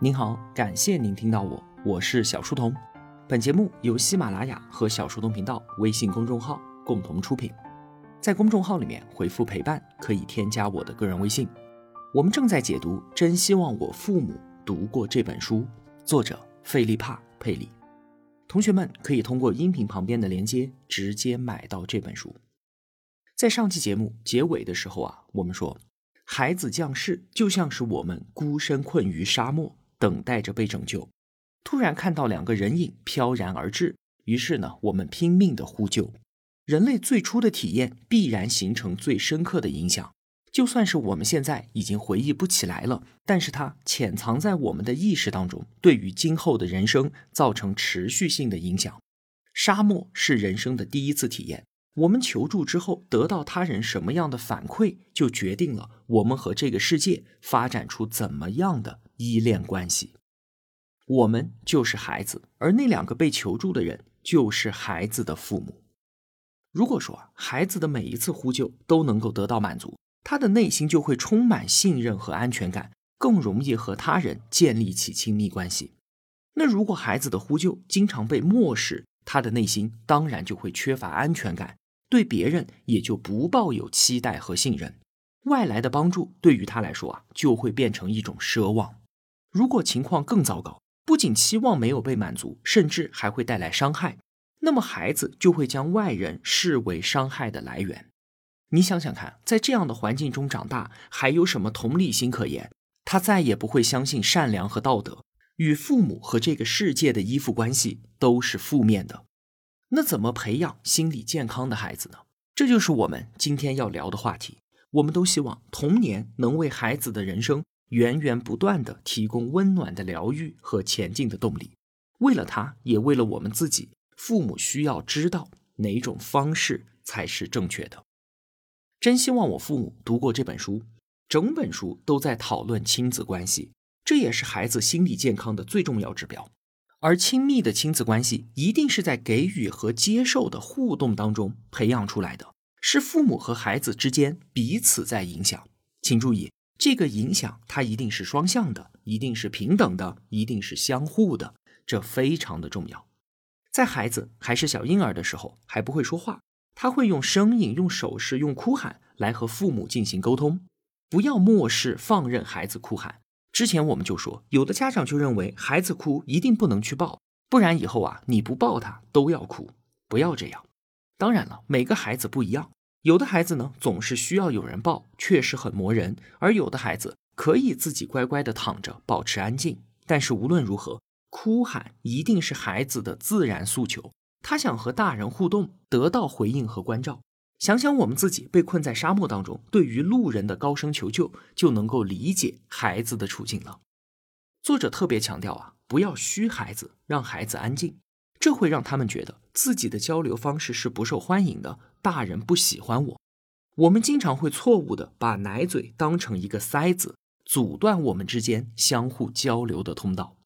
您好，感谢您听到我，我是小书童。本节目由喜马拉雅和小书童频道微信公众号共同出品。在公众号里面回复“陪伴”，可以添加我的个人微信。我们正在解读《真希望我父母读过这本书》，作者费利帕·佩里。同学们可以通过音频旁边的链接直接买到这本书。在上期节目结尾的时候啊，我们说，孩子降世就像是我们孤身困于沙漠。等待着被拯救，突然看到两个人影飘然而至，于是呢，我们拼命的呼救。人类最初的体验必然形成最深刻的影响，就算是我们现在已经回忆不起来了，但是它潜藏在我们的意识当中，对于今后的人生造成持续性的影响。沙漠是人生的第一次体验，我们求助之后得到他人什么样的反馈，就决定了我们和这个世界发展出怎么样的。依恋关系，我们就是孩子，而那两个被求助的人就是孩子的父母。如果说孩子的每一次呼救都能够得到满足，他的内心就会充满信任和安全感，更容易和他人建立起亲密关系。那如果孩子的呼救经常被漠视，他的内心当然就会缺乏安全感，对别人也就不抱有期待和信任。外来的帮助对于他来说啊，就会变成一种奢望。如果情况更糟糕，不仅期望没有被满足，甚至还会带来伤害，那么孩子就会将外人视为伤害的来源。你想想看，在这样的环境中长大，还有什么同理心可言？他再也不会相信善良和道德，与父母和这个世界的依附关系都是负面的。那怎么培养心理健康的孩子呢？这就是我们今天要聊的话题。我们都希望童年能为孩子的人生。源源不断的提供温暖的疗愈和前进的动力，为了他，也为了我们自己，父母需要知道哪种方式才是正确的。真希望我父母读过这本书，整本书都在讨论亲子关系，这也是孩子心理健康的最重要指标。而亲密的亲子关系，一定是在给予和接受的互动当中培养出来的，是父母和孩子之间彼此在影响。请注意。这个影响它一定是双向的，一定是平等的，一定是相互的，这非常的重要。在孩子还是小婴儿的时候，还不会说话，他会用声音、用手势、用哭喊来和父母进行沟通。不要漠视、放任孩子哭喊。之前我们就说，有的家长就认为孩子哭一定不能去抱，不然以后啊你不抱他都要哭。不要这样。当然了，每个孩子不一样。有的孩子呢，总是需要有人抱，确实很磨人；而有的孩子可以自己乖乖的躺着，保持安静。但是无论如何，哭喊一定是孩子的自然诉求，他想和大人互动，得到回应和关照。想想我们自己被困在沙漠当中，对于路人的高声求救，就能够理解孩子的处境了。作者特别强调啊，不要虚孩子，让孩子安静。这会让他们觉得自己的交流方式是不受欢迎的，大人不喜欢我。我们经常会错误的把奶嘴当成一个塞子，阻断我们之间相互交流的通道。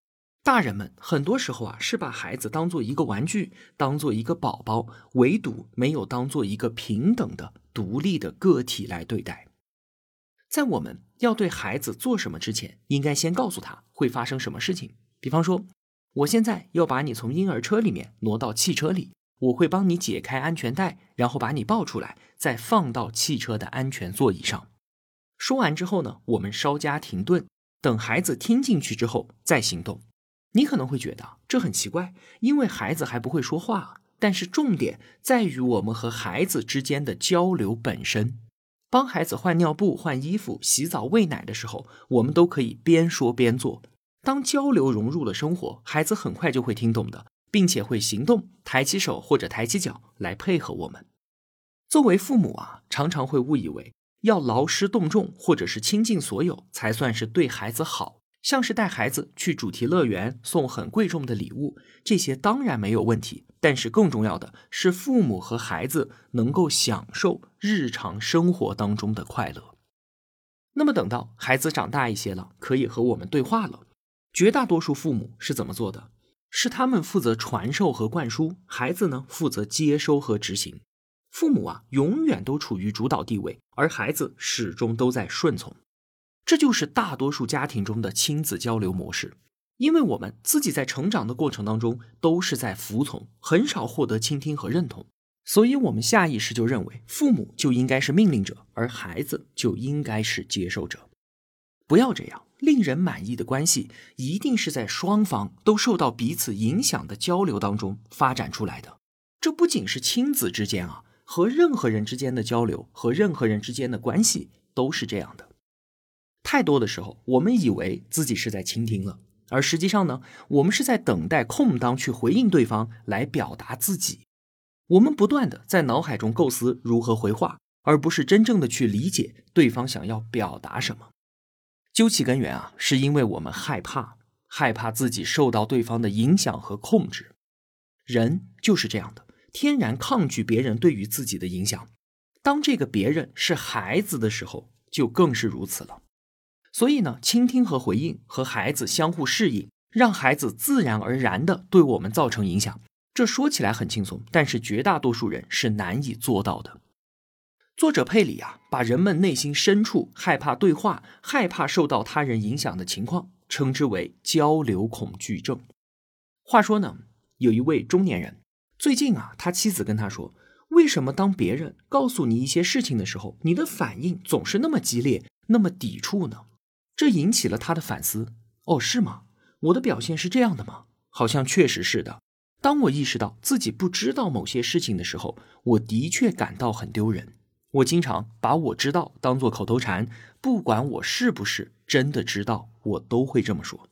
大人们很多时候啊，是把孩子当做一个玩具，当做一个宝宝，唯独没有当做一个平等的、独立的个体来对待。在我们要对孩子做什么之前，应该先告诉他会发生什么事情，比方说。我现在要把你从婴儿车里面挪到汽车里，我会帮你解开安全带，然后把你抱出来，再放到汽车的安全座椅上。说完之后呢，我们稍加停顿，等孩子听进去之后再行动。你可能会觉得这很奇怪，因为孩子还不会说话。但是重点在于我们和孩子之间的交流本身。帮孩子换尿布、换衣服、洗澡、喂奶的时候，我们都可以边说边做。当交流融入了生活，孩子很快就会听懂的，并且会行动，抬起手或者抬起脚来配合我们。作为父母啊，常常会误以为要劳师动众或者是倾尽所有才算是对孩子好，像是带孩子去主题乐园、送很贵重的礼物，这些当然没有问题。但是更重要的是，父母和孩子能够享受日常生活当中的快乐。那么等到孩子长大一些了，可以和我们对话了。绝大多数父母是怎么做的？是他们负责传授和灌输，孩子呢负责接收和执行。父母啊，永远都处于主导地位，而孩子始终都在顺从。这就是大多数家庭中的亲子交流模式。因为我们自己在成长的过程当中都是在服从，很少获得倾听和认同，所以我们下意识就认为父母就应该是命令者，而孩子就应该是接受者。不要这样，令人满意的关系一定是在双方都受到彼此影响的交流当中发展出来的。这不仅是亲子之间啊，和任何人之间的交流和任何人之间的关系都是这样的。太多的时候，我们以为自己是在倾听了。而实际上呢，我们是在等待空当去回应对方来表达自己。我们不断的在脑海中构思如何回话，而不是真正的去理解对方想要表达什么。究其根源啊，是因为我们害怕，害怕自己受到对方的影响和控制。人就是这样的，天然抗拒别人对于自己的影响。当这个别人是孩子的时候，就更是如此了。所以呢，倾听和回应和孩子相互适应，让孩子自然而然的对我们造成影响。这说起来很轻松，但是绝大多数人是难以做到的。作者佩里啊，把人们内心深处害怕对话、害怕受到他人影响的情况，称之为交流恐惧症。话说呢，有一位中年人，最近啊，他妻子跟他说：“为什么当别人告诉你一些事情的时候，你的反应总是那么激烈、那么抵触呢？”这引起了他的反思。哦，是吗？我的表现是这样的吗？好像确实是的。当我意识到自己不知道某些事情的时候，我的确感到很丢人。我经常把我知道当做口头禅，不管我是不是真的知道，我都会这么说。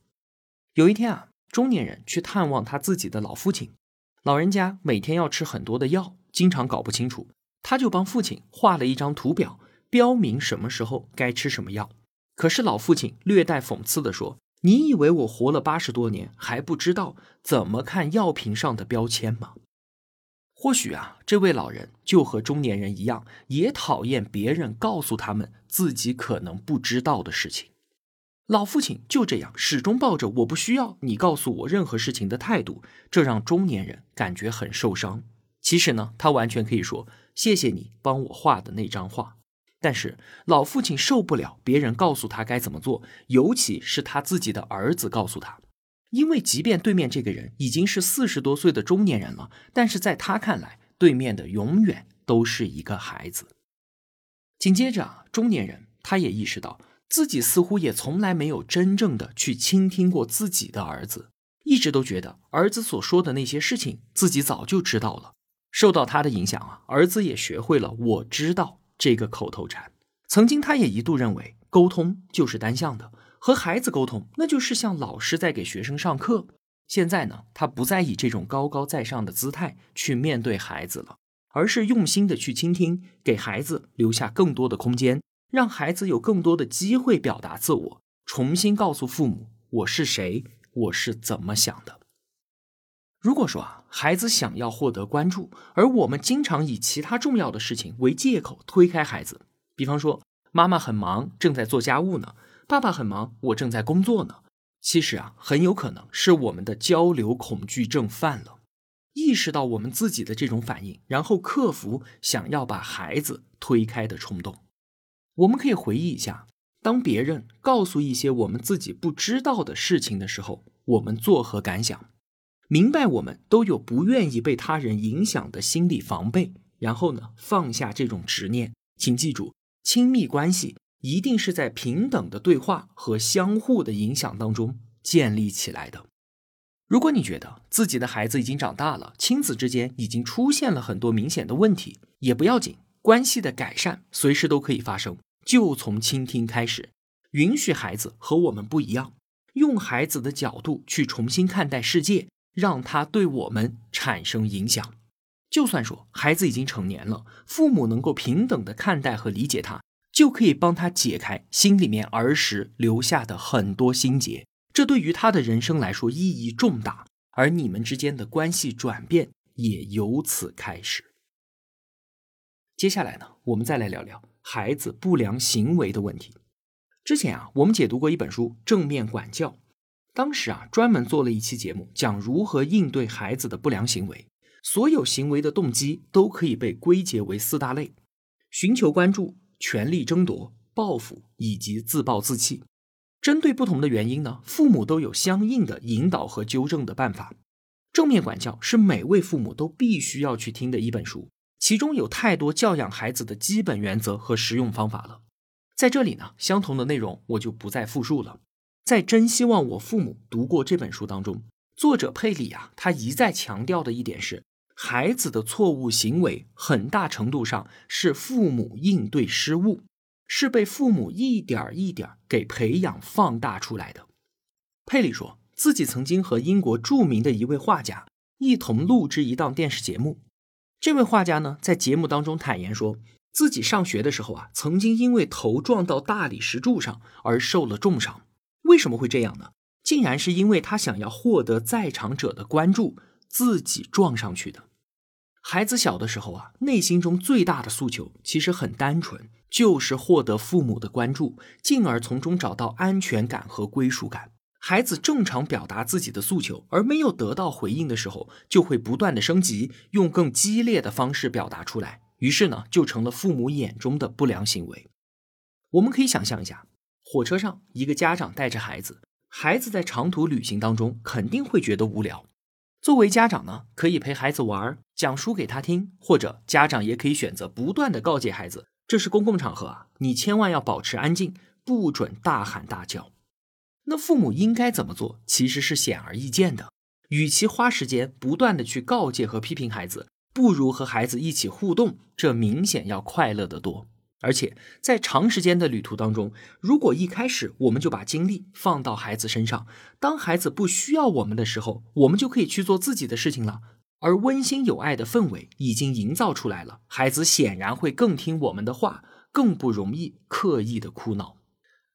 有一天啊，中年人去探望他自己的老父亲，老人家每天要吃很多的药，经常搞不清楚，他就帮父亲画了一张图表，标明什么时候该吃什么药。可是老父亲略带讽刺地说：“你以为我活了八十多年还不知道怎么看药瓶上的标签吗？”或许啊，这位老人就和中年人一样，也讨厌别人告诉他们自己可能不知道的事情。老父亲就这样始终抱着“我不需要你告诉我任何事情”的态度，这让中年人感觉很受伤。其实呢，他完全可以说：“谢谢你帮我画的那张画。”但是老父亲受不了别人告诉他该怎么做，尤其是他自己的儿子告诉他，因为即便对面这个人已经是四十多岁的中年人了，但是在他看来，对面的永远都是一个孩子。紧接着，中年人他也意识到自己似乎也从来没有真正的去倾听过自己的儿子，一直都觉得儿子所说的那些事情自己早就知道了。受到他的影响啊，儿子也学会了我知道。这个口头禅，曾经他也一度认为沟通就是单向的，和孩子沟通那就是像老师在给学生上课。现在呢，他不再以这种高高在上的姿态去面对孩子了，而是用心的去倾听，给孩子留下更多的空间，让孩子有更多的机会表达自我，重新告诉父母我是谁，我是怎么想的。如果说啊，孩子想要获得关注，而我们经常以其他重要的事情为借口推开孩子，比方说妈妈很忙，正在做家务呢；爸爸很忙，我正在工作呢。其实啊，很有可能是我们的交流恐惧症犯了。意识到我们自己的这种反应，然后克服想要把孩子推开的冲动。我们可以回忆一下，当别人告诉一些我们自己不知道的事情的时候，我们作何感想？明白，我们都有不愿意被他人影响的心理防备，然后呢，放下这种执念。请记住，亲密关系一定是在平等的对话和相互的影响当中建立起来的。如果你觉得自己的孩子已经长大了，亲子之间已经出现了很多明显的问题，也不要紧，关系的改善随时都可以发生。就从倾听开始，允许孩子和我们不一样，用孩子的角度去重新看待世界。让他对我们产生影响。就算说孩子已经成年了，父母能够平等的看待和理解他，就可以帮他解开心里面儿时留下的很多心结。这对于他的人生来说意义重大，而你们之间的关系转变也由此开始。接下来呢，我们再来聊聊孩子不良行为的问题。之前啊，我们解读过一本书《正面管教》。当时啊，专门做了一期节目，讲如何应对孩子的不良行为。所有行为的动机都可以被归结为四大类：寻求关注、权力争夺、报复以及自暴自弃。针对不同的原因呢，父母都有相应的引导和纠正的办法。正面管教是每位父母都必须要去听的一本书，其中有太多教养孩子的基本原则和实用方法了。在这里呢，相同的内容我就不再复述了。在真希望我父母读过这本书当中，作者佩里啊，他一再强调的一点是，孩子的错误行为很大程度上是父母应对失误。是被父母一点一点给培养放大出来的。佩里说自己曾经和英国著名的一位画家一同录制一档电视节目。这位画家呢，在节目当中坦言说，自己上学的时候啊，曾经因为头撞到大理石柱上而受了重伤。为什么会这样呢？竟然是因为他想要获得在场者的关注，自己撞上去的。孩子小的时候啊，内心中最大的诉求其实很单纯。就是获得父母的关注，进而从中找到安全感和归属感。孩子正常表达自己的诉求，而没有得到回应的时候，就会不断的升级，用更激烈的方式表达出来。于是呢，就成了父母眼中的不良行为。我们可以想象一下，火车上一个家长带着孩子，孩子在长途旅行当中肯定会觉得无聊。作为家长呢，可以陪孩子玩，讲书给他听，或者家长也可以选择不断的告诫孩子。这是公共场合啊，你千万要保持安静，不准大喊大叫。那父母应该怎么做？其实是显而易见的。与其花时间不断的去告诫和批评孩子，不如和孩子一起互动，这明显要快乐得多。而且在长时间的旅途当中，如果一开始我们就把精力放到孩子身上，当孩子不需要我们的时候，我们就可以去做自己的事情了。而温馨有爱的氛围已经营造出来了，孩子显然会更听我们的话，更不容易刻意的哭闹。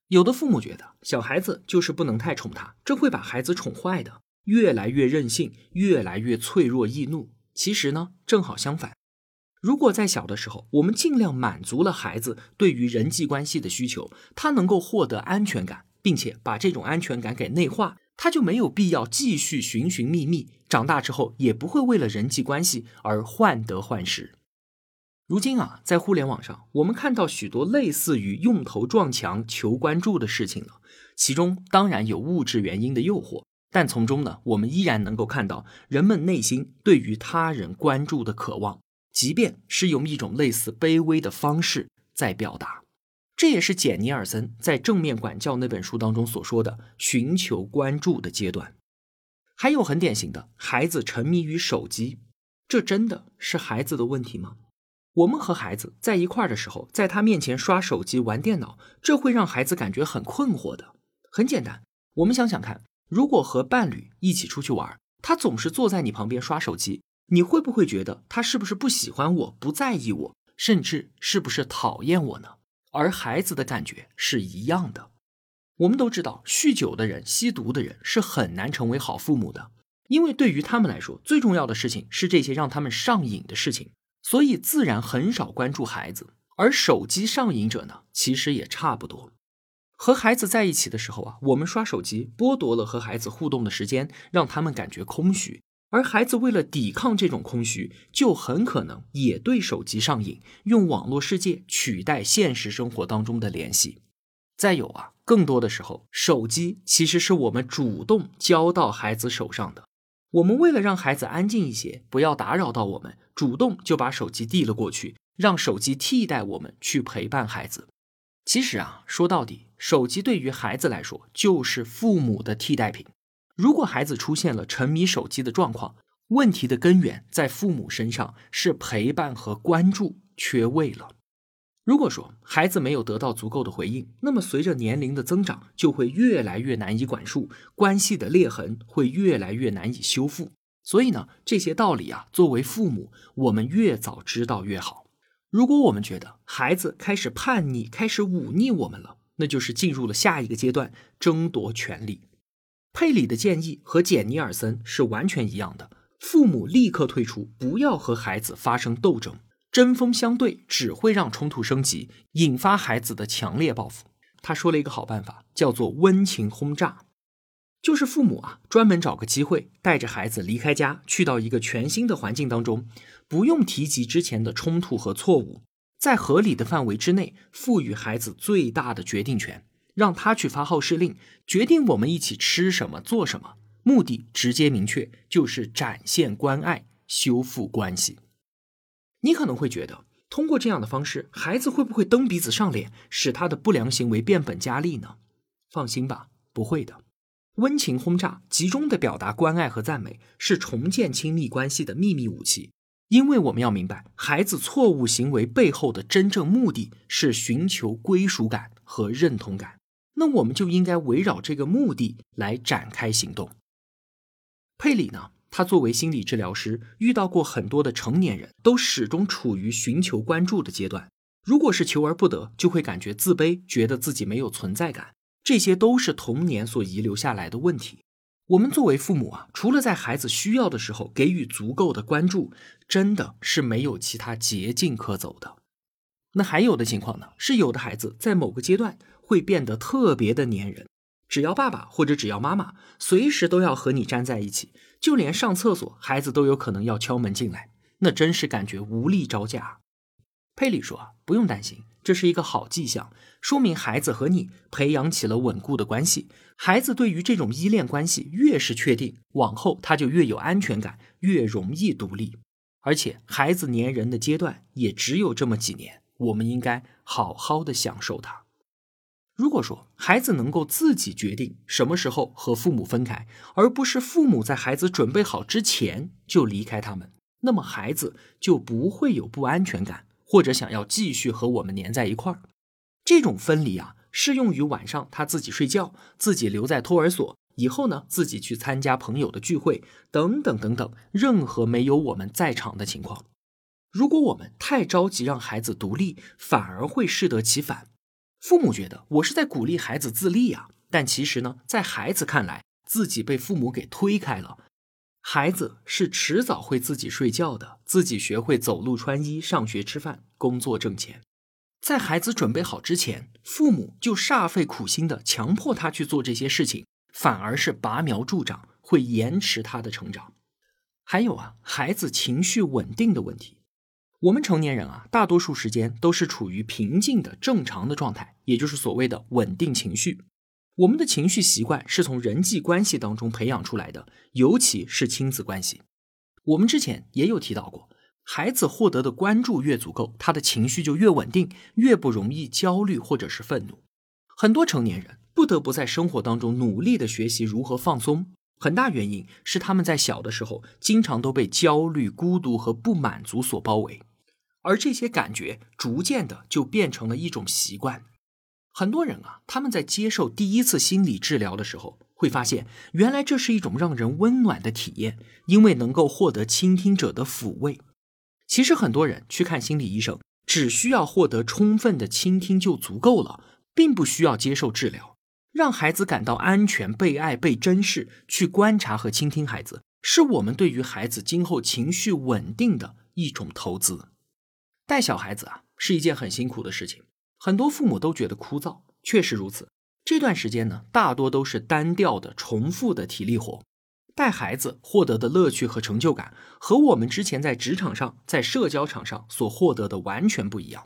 有的父母觉得小孩子就是不能太宠他，这会把孩子宠坏的，越来越任性，越来越脆弱易怒。其实呢，正好相反。如果在小的时候，我们尽量满足了孩子对于人际关系的需求，他能够获得安全感，并且把这种安全感给内化。他就没有必要继续寻寻觅觅，长大之后也不会为了人际关系而患得患失。如今啊，在互联网上，我们看到许多类似于用头撞墙求关注的事情了，其中当然有物质原因的诱惑，但从中呢，我们依然能够看到人们内心对于他人关注的渴望，即便是用一种类似卑微的方式在表达。这也是简尼尔森在《正面管教》那本书当中所说的寻求关注的阶段。还有很典型的孩子沉迷于手机，这真的是孩子的问题吗？我们和孩子在一块儿的时候，在他面前刷手机、玩电脑，这会让孩子感觉很困惑的。很简单，我们想想看，如果和伴侣一起出去玩，他总是坐在你旁边刷手机，你会不会觉得他是不是不喜欢我、不在意我，甚至是不是讨厌我呢？而孩子的感觉是一样的。我们都知道，酗酒的人、吸毒的人是很难成为好父母的，因为对于他们来说，最重要的事情是这些让他们上瘾的事情，所以自然很少关注孩子。而手机上瘾者呢，其实也差不多。和孩子在一起的时候啊，我们刷手机，剥夺了和孩子互动的时间，让他们感觉空虚。而孩子为了抵抗这种空虚，就很可能也对手机上瘾，用网络世界取代现实生活当中的联系。再有啊，更多的时候，手机其实是我们主动交到孩子手上的。我们为了让孩子安静一些，不要打扰到我们，主动就把手机递了过去，让手机替代我们去陪伴孩子。其实啊，说到底，手机对于孩子来说就是父母的替代品。如果孩子出现了沉迷手机的状况，问题的根源在父母身上，是陪伴和关注缺位了。如果说孩子没有得到足够的回应，那么随着年龄的增长，就会越来越难以管束，关系的裂痕会越来越难以修复。所以呢，这些道理啊，作为父母，我们越早知道越好。如果我们觉得孩子开始叛逆、开始忤逆我们了，那就是进入了下一个阶段，争夺权力。佩里的建议和简尼尔森是完全一样的，父母立刻退出，不要和孩子发生斗争，针锋相对只会让冲突升级，引发孩子的强烈报复。他说了一个好办法，叫做温情轰炸，就是父母啊专门找个机会带着孩子离开家，去到一个全新的环境当中，不用提及之前的冲突和错误，在合理的范围之内，赋予孩子最大的决定权，让他去发号施令，决定我们一起吃什么、做什么。目的直接明确，就是展现关爱、修复关系。你可能会觉得，通过这样的方式，孩子会不会蹬鼻子上脸，使他的不良行为变本加厉呢？放心吧，不会的。温情轰炸，集中的表达关爱和赞美，是重建亲密关系的秘密武器。因为我们要明白，孩子错误行为背后的真正目的是寻求归属感和认同感，那我们就应该围绕这个目的来展开行动。佩里呢？他作为心理治疗师，遇到过很多的成年人，都始终处于寻求关注的阶段。如果是求而不得，就会感觉自卑，觉得自己没有存在感。这些都是童年所遗留下来的问题。我们作为父母啊，除了在孩子需要的时候给予足够的关注，真的是没有其他捷径可走的。那还有的情况呢，是有的孩子在某个阶段会变得特别的粘人，只要爸爸或者只要妈妈，随时都要和你粘在一起，就连上厕所，孩子都有可能要敲门进来，那真是感觉无力招架。佩里说：“不用担心。”这是一个好迹象，说明孩子和你培养起了稳固的关系。孩子对于这种依恋关系越是确定，往后他就越有安全感，越容易独立。而且，孩子粘人的阶段也只有这么几年，我们应该好好的享受它。如果说孩子能够自己决定什么时候和父母分开，而不是父母在孩子准备好之前就离开他们，那么孩子就不会有不安全感。或者想要继续和我们粘在一块儿，这种分离啊，适用于晚上他自己睡觉，自己留在托儿所，以后呢自己去参加朋友的聚会，等等等等，任何没有我们在场的情况。如果我们太着急让孩子独立，反而会适得其反。父母觉得我是在鼓励孩子自立啊，但其实呢，在孩子看来，自己被父母给推开了。孩子是迟早会自己睡觉的，自己学会走路、穿衣、上学、吃饭、工作、挣钱。在孩子准备好之前，父母就煞费苦心的强迫他去做这些事情，反而是拔苗助长，会延迟他的成长。还有啊，孩子情绪稳定的问题。我们成年人啊，大多数时间都是处于平静的正常的状态，也就是所谓的稳定情绪。我们的情绪习惯是从人际关系当中培养出来的，尤其是亲子关系。我们之前也有提到过，孩子获得的关注越足够，他的情绪就越稳定，越不容易焦虑或者是愤怒。很多成年人不得不在生活当中努力的学习如何放松，很大原因是他们在小的时候经常都被焦虑、孤独和不满足所包围，而这些感觉逐渐的就变成了一种习惯。很多人啊，他们在接受第一次心理治疗的时候，会发现原来这是一种让人温暖的体验，因为能够获得倾听者的抚慰。其实很多人去看心理医生，只需要获得充分的倾听就足够了，并不需要接受治疗。让孩子感到安全、被爱、被珍视，去观察和倾听孩子，是我们对于孩子今后情绪稳定的一种投资。带小孩子啊，是一件很辛苦的事情。很多父母都觉得枯燥，确实如此。这段时间呢，大多都是单调的、重复的体力活。带孩子获得的乐趣和成就感，和我们之前在职场上、在社交场上所获得的完全不一样。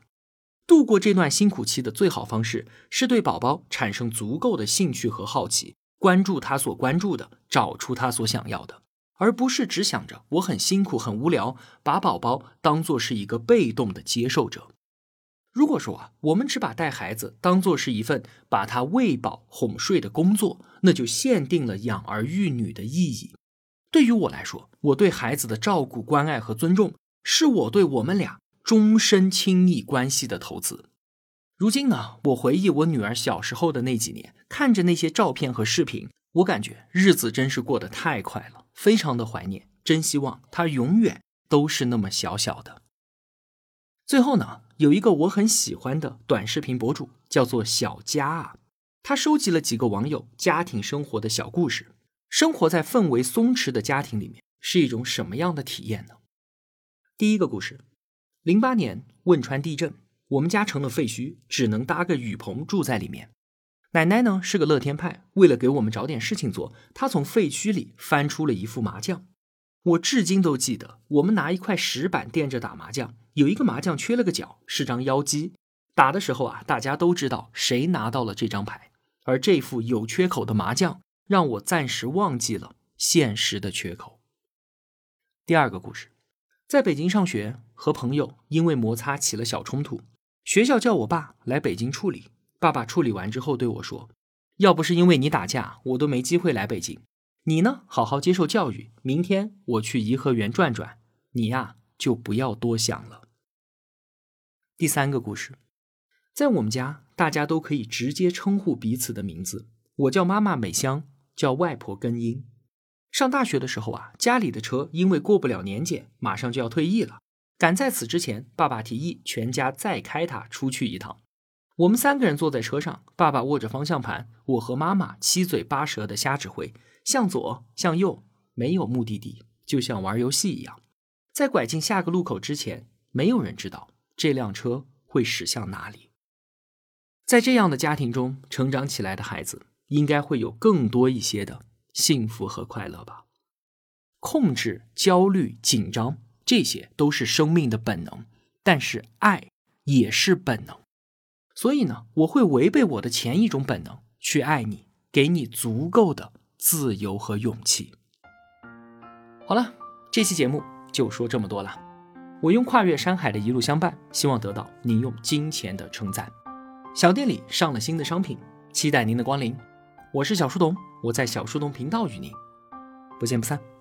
度过这段辛苦期的最好方式，是对宝宝产生足够的兴趣和好奇，关注他所关注的，找出他所想要的，而不是只想着我很辛苦、很无聊，把宝宝当做是一个被动的接受者。如果说啊，我们只把带孩子当做是一份把他喂饱哄睡的工作，那就限定了养儿育女的意义。对于我来说，我对孩子的照顾、关爱和尊重，是我对我们俩终身亲密关系的投资。如今呢，我回忆我女儿小时候的那几年，看着那些照片和视频，我感觉日子真是过得太快了，非常的怀念。真希望它永远都是那么小小的。最后呢，有一个我很喜欢的短视频博主，叫做小佳啊。他收集了几个网友家庭生活的小故事。生活在氛围松弛的家庭里面是一种什么样的体验呢？第一个故事：零八年汶川地震，我们家成了废墟，只能搭个雨棚住在里面。奶奶呢是个乐天派，为了给我们找点事情做，她从废墟里翻出了一副麻将。我至今都记得，我们拿一块石板垫着打麻将，有一个麻将缺了个角，是张妖姬。打的时候啊，大家都知道谁拿到了这张牌，而这副有缺口的麻将让我暂时忘记了现实的缺口。第二个故事，在北京上学，和朋友因为摩擦起了小冲突，学校叫我爸来北京处理。爸爸处理完之后对我说：“要不是因为你打架，我都没机会来北京。你呢，好好接受教育。明天我去颐和园转转，你呀就不要多想了。”第三个故事，在我们家，大家都可以直接称呼彼此的名字。我叫妈妈美香，叫外婆根英。上大学的时候啊，家里的车因为过不了年检，马上就要退役了。赶在此之前，爸爸提议全家再开它出去一趟。我们三个人坐在车上，爸爸握着方向盘，我和妈妈七嘴八舌的瞎指挥，向左向右，没有目的地，就像玩游戏一样。在拐进下个路口之前，没有人知道这辆车会驶向哪里。在这样的家庭中成长起来的孩子，应该会有更多一些的。幸福和快乐吧，控制、焦虑、紧张，这些都是生命的本能，但是爱也是本能，所以呢，我会违背我的前一种本能去爱你，给你足够的自由和勇气。好了，这期节目就说这么多了。我用跨越山海的一路相伴，希望得到您用金钱的称赞。小店里上了新的商品，期待您的光临。我是小书童。我在小树洞频道与您不见不散。